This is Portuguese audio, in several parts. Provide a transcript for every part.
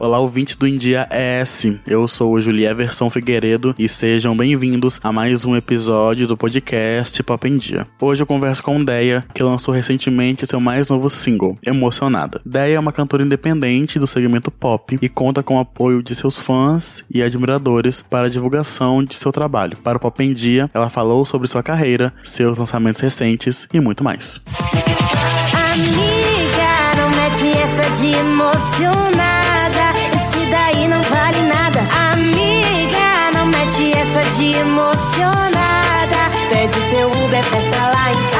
Olá, ouvintes do India ES. Eu sou o Julie Everson Figueiredo e sejam bem-vindos a mais um episódio do podcast Pop em Dia. Hoje eu converso com Deia, que lançou recentemente seu mais novo single, Emocionada. Deia é uma cantora independente do segmento pop e conta com o apoio de seus fãs e admiradores para a divulgação de seu trabalho. Para o Pop em Dia, ela falou sobre sua carreira, seus lançamentos recentes e muito mais. Amiga, não mete essa de emocionar. De emocionada. Pede teu Uber, festa lá em Amiga,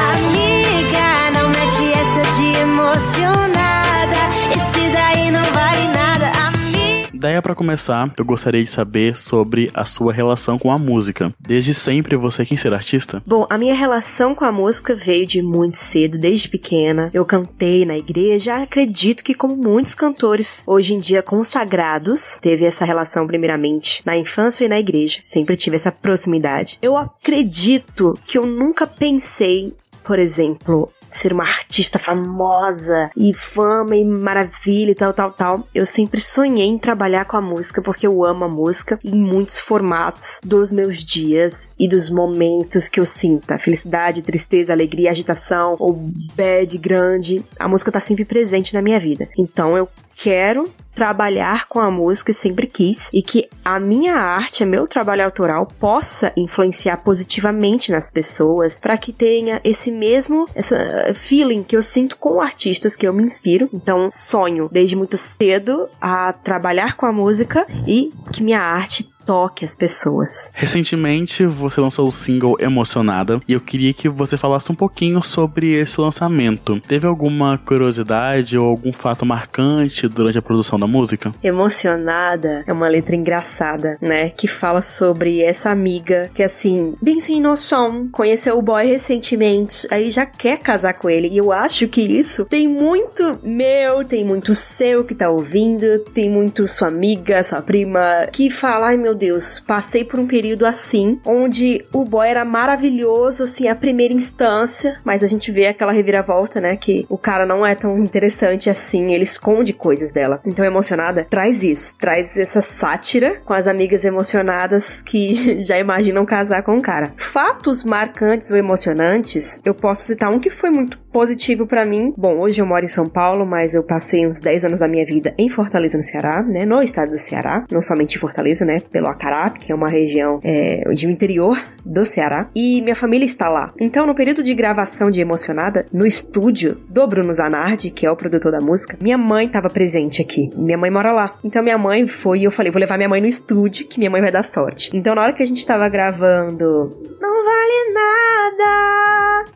Daí para começar, eu gostaria de saber sobre a sua relação com a música. Desde sempre você quis ser artista? Bom, a minha relação com a música veio de muito cedo, desde pequena. Eu cantei na igreja, acredito que como muitos cantores hoje em dia consagrados, teve essa relação primeiramente na infância e na igreja. Sempre tive essa proximidade. Eu acredito que eu nunca pensei por exemplo, ser uma artista famosa e fama e maravilha e tal, tal, tal. Eu sempre sonhei em trabalhar com a música porque eu amo a música em muitos formatos dos meus dias e dos momentos que eu sinta. Felicidade, tristeza, alegria, agitação ou bad grande. A música tá sempre presente na minha vida. Então eu quero trabalhar com a música, sempre quis, e que a minha arte, meu trabalho autoral, possa influenciar positivamente nas pessoas, para que tenha esse mesmo essa feeling que eu sinto com artistas que eu me inspiro. Então, sonho desde muito cedo a trabalhar com a música e que minha arte toque as pessoas. Recentemente você lançou o single Emocionada e eu queria que você falasse um pouquinho sobre esse lançamento. Teve alguma curiosidade ou algum fato marcante durante a produção da música? Emocionada é uma letra engraçada, né? Que fala sobre essa amiga que, assim, bem sem noção, conheceu o boy recentemente, aí já quer casar com ele. E eu acho que isso tem muito meu, tem muito seu que tá ouvindo, tem muito sua amiga, sua prima, que fala, ai meu meu Deus, passei por um período assim, onde o boy era maravilhoso, assim, a primeira instância, mas a gente vê aquela reviravolta, né? Que o cara não é tão interessante assim, ele esconde coisas dela. Então, emocionada, traz isso, traz essa sátira com as amigas emocionadas que já imaginam casar com o cara. Fatos marcantes ou emocionantes, eu posso citar um que foi muito positivo para mim. Bom, hoje eu moro em São Paulo, mas eu passei uns 10 anos da minha vida em Fortaleza, no Ceará, né? No estado do Ceará, não somente em Fortaleza, né? Pelo Acarap, que é uma região é, de interior do Ceará, e minha família está lá. Então, no período de gravação de Emocionada, no estúdio do Bruno Zanardi, que é o produtor da música, minha mãe estava presente aqui. Minha mãe mora lá. Então, minha mãe foi e eu falei, vou levar minha mãe no estúdio, que minha mãe vai dar sorte. Então, na hora que a gente estava gravando, não vale nada,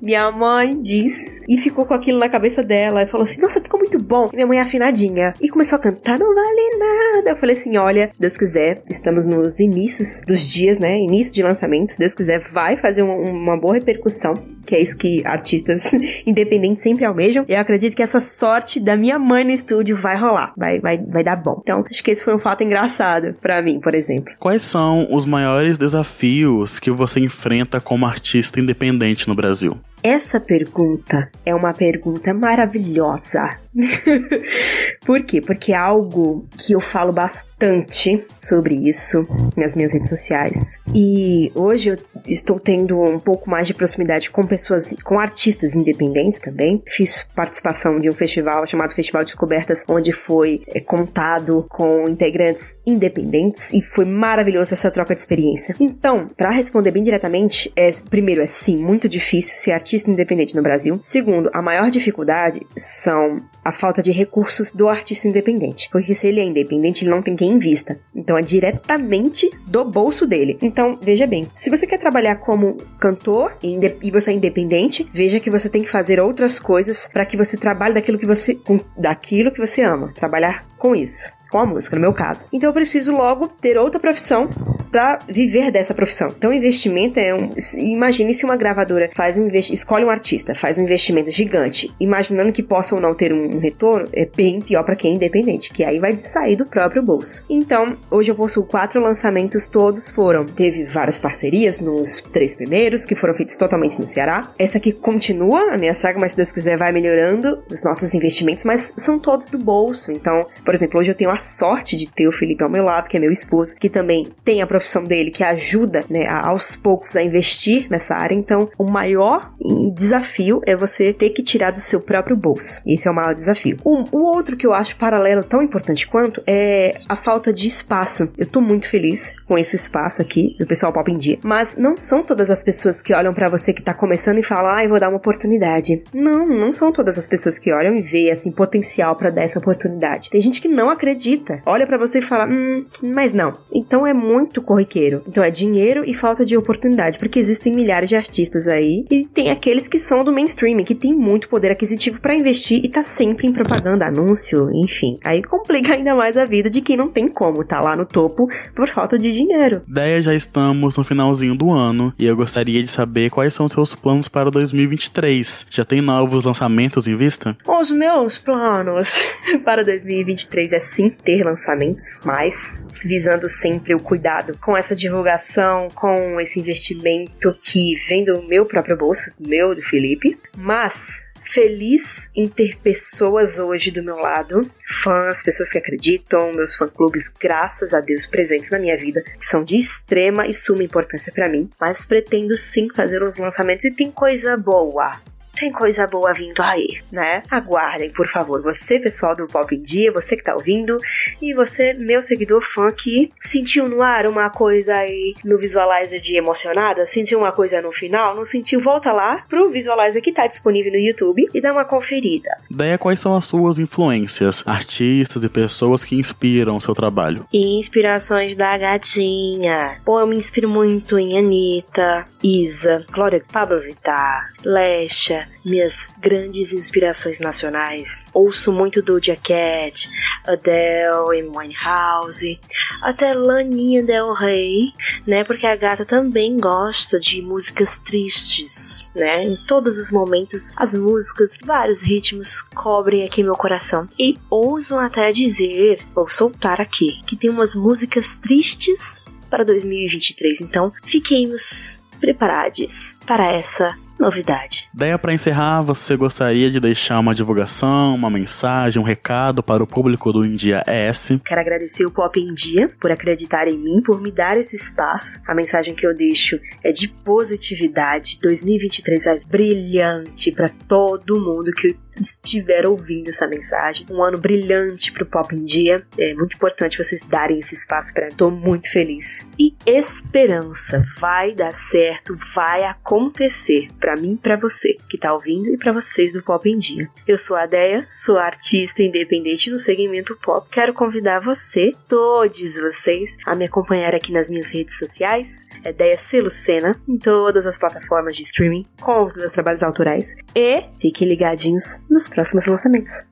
minha mãe diz, e ficou com aquilo na cabeça dela, e falou assim, nossa, ficou muito bom. E minha mãe é afinadinha, e começou a cantar, não vale nada. Eu falei assim, olha, se Deus quiser, estamos no nos inícios dos dias, né? Início de lançamento, se Deus quiser, vai fazer uma, uma boa repercussão que é isso que artistas independentes sempre almejam. Eu acredito que essa sorte da minha mãe no estúdio vai rolar, vai, vai, vai dar bom. Então, acho que esse foi um fato engraçado para mim, por exemplo. Quais são os maiores desafios que você enfrenta como artista independente no Brasil? Essa pergunta é uma pergunta maravilhosa. Por quê? Porque é algo que eu falo bastante sobre isso nas minhas redes sociais. E hoje eu estou tendo um pouco mais de proximidade com pessoas, com artistas independentes também. Fiz participação de um festival chamado Festival Descobertas, onde foi é, contado com integrantes independentes e foi maravilhoso essa troca de experiência. Então, para responder bem diretamente, é primeiro é sim muito difícil ser artista independente no Brasil. Segundo, a maior dificuldade são a falta de recursos do artista independente. Porque se ele é independente, ele não tem quem invista. Então é diretamente do bolso dele. Então, veja bem, se você quer trabalhar como cantor e você é independente, veja que você tem que fazer outras coisas para que você trabalhe daquilo que você daquilo que você ama, trabalhar com isso com a música, no meu caso. Então eu preciso logo ter outra profissão para viver dessa profissão. Então, investimento é um. Imagine se uma gravadora faz um escolhe um artista, faz um investimento gigante, imaginando que possa ou não ter um retorno, é bem pior para quem é independente, que aí vai sair do próprio bolso. Então, hoje eu possuo quatro lançamentos, todos foram. Teve várias parcerias nos três primeiros, que foram feitos totalmente no Ceará. Essa aqui continua a minha saga, mas se Deus quiser vai melhorando os nossos investimentos, mas são todos do bolso. Então, por exemplo, hoje eu tenho a sorte de ter o Felipe ao meu lado, que é meu esposo, que também tem a profissão dele, que ajuda, né, aos poucos a investir nessa área. Então, o maior desafio é você ter que tirar do seu próprio bolso. Esse é o maior desafio. O, o outro que eu acho paralelo tão importante quanto é a falta de espaço. Eu tô muito feliz com esse espaço aqui do pessoal Pop em Dia, mas não são todas as pessoas que olham para você que tá começando e falam, ah, eu vou dar uma oportunidade. Não, não são todas as pessoas que olham e veem assim potencial para dar essa oportunidade. Tem gente que não acredita, olha para você e fala, hum, mas não. Então é muito corriqueiro. Então é dinheiro e falta de oportunidade, porque existem milhares de artistas aí e tem aqueles que são do mainstream, que tem muito poder aquisitivo para investir e tá sempre em propaganda, anúncio, enfim. Aí complica ainda mais a vida de quem não tem como tá lá no topo por falta de dinheiro. Ideia já estamos no finalzinho do ano e eu gostaria de saber quais são seus planos para 2023. Já tem novos lançamentos em vista? Os meus planos para 2023 é sim ter lançamentos, mas visando sempre o cuidado com essa divulgação, com esse investimento que vem do meu próprio bolso, meu do Felipe, mas feliz em ter pessoas hoje do meu lado, fãs, pessoas que acreditam, meus fã-clubes, graças a Deus, presentes na minha vida, que são de extrema e suma importância para mim, mas pretendo sim fazer uns lançamentos e tem coisa boa tem coisa boa vindo aí, né? Aguardem, por favor. Você, pessoal do Pop em Dia, você que tá ouvindo, e você, meu seguidor fã que sentiu no ar uma coisa aí no Visualizer de emocionada, sentiu uma coisa no final, não sentiu? Volta lá pro Visualizer que tá disponível no YouTube e dá uma conferida. Daí, quais são as suas influências, artistas e pessoas que inspiram o seu trabalho? Inspirações da gatinha. Pô, eu me inspiro muito em Anitta, Isa, Glória Pablo Vittar, Lesha, minhas grandes inspirações nacionais. Ouço muito Doja Cat, Adele, Amy Winehouse, até Laninha Del Rey, né? Porque a gata também gosta de músicas tristes, né? Em todos os momentos, as músicas, vários ritmos cobrem aqui meu coração. E ouso até dizer, ou soltar aqui, que tem umas músicas tristes para 2023. Então, fiquemos preparados para essa novidade. Daí, para encerrar, você gostaria de deixar uma divulgação, uma mensagem, um recado para o público do India S? Quero agradecer o Pop India por acreditar em mim, por me dar esse espaço. A mensagem que eu deixo é de positividade. 2023 vai brilhante para todo mundo que estiver ouvindo essa mensagem. Um ano brilhante pro Pop em Dia. É muito importante vocês darem esse espaço para. Tô muito feliz. E esperança. Vai dar certo, vai acontecer. para mim, para você que tá ouvindo e para vocês do Pop em Dia. Eu sou a Deia, sou artista independente no segmento pop. Quero convidar você, todos vocês, a me acompanhar aqui nas minhas redes sociais. É Deia Celucena, em todas as plataformas de streaming, com os meus trabalhos autorais. E fiquem ligadinhos nos próximos lançamentos.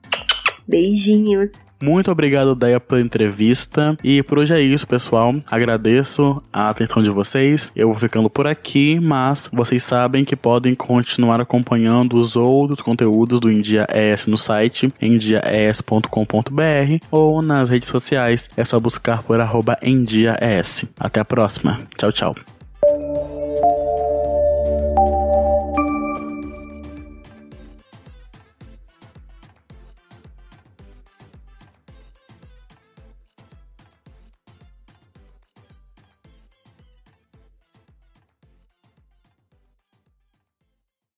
Beijinhos. Muito obrigado, Deia, pela entrevista. E por hoje é isso, pessoal. Agradeço a atenção de vocês. Eu vou ficando por aqui, mas vocês sabem que podem continuar acompanhando os outros conteúdos do India ES no site endiaes.com.br ou nas redes sociais. É só buscar por arroba. Até a próxima. Tchau, tchau.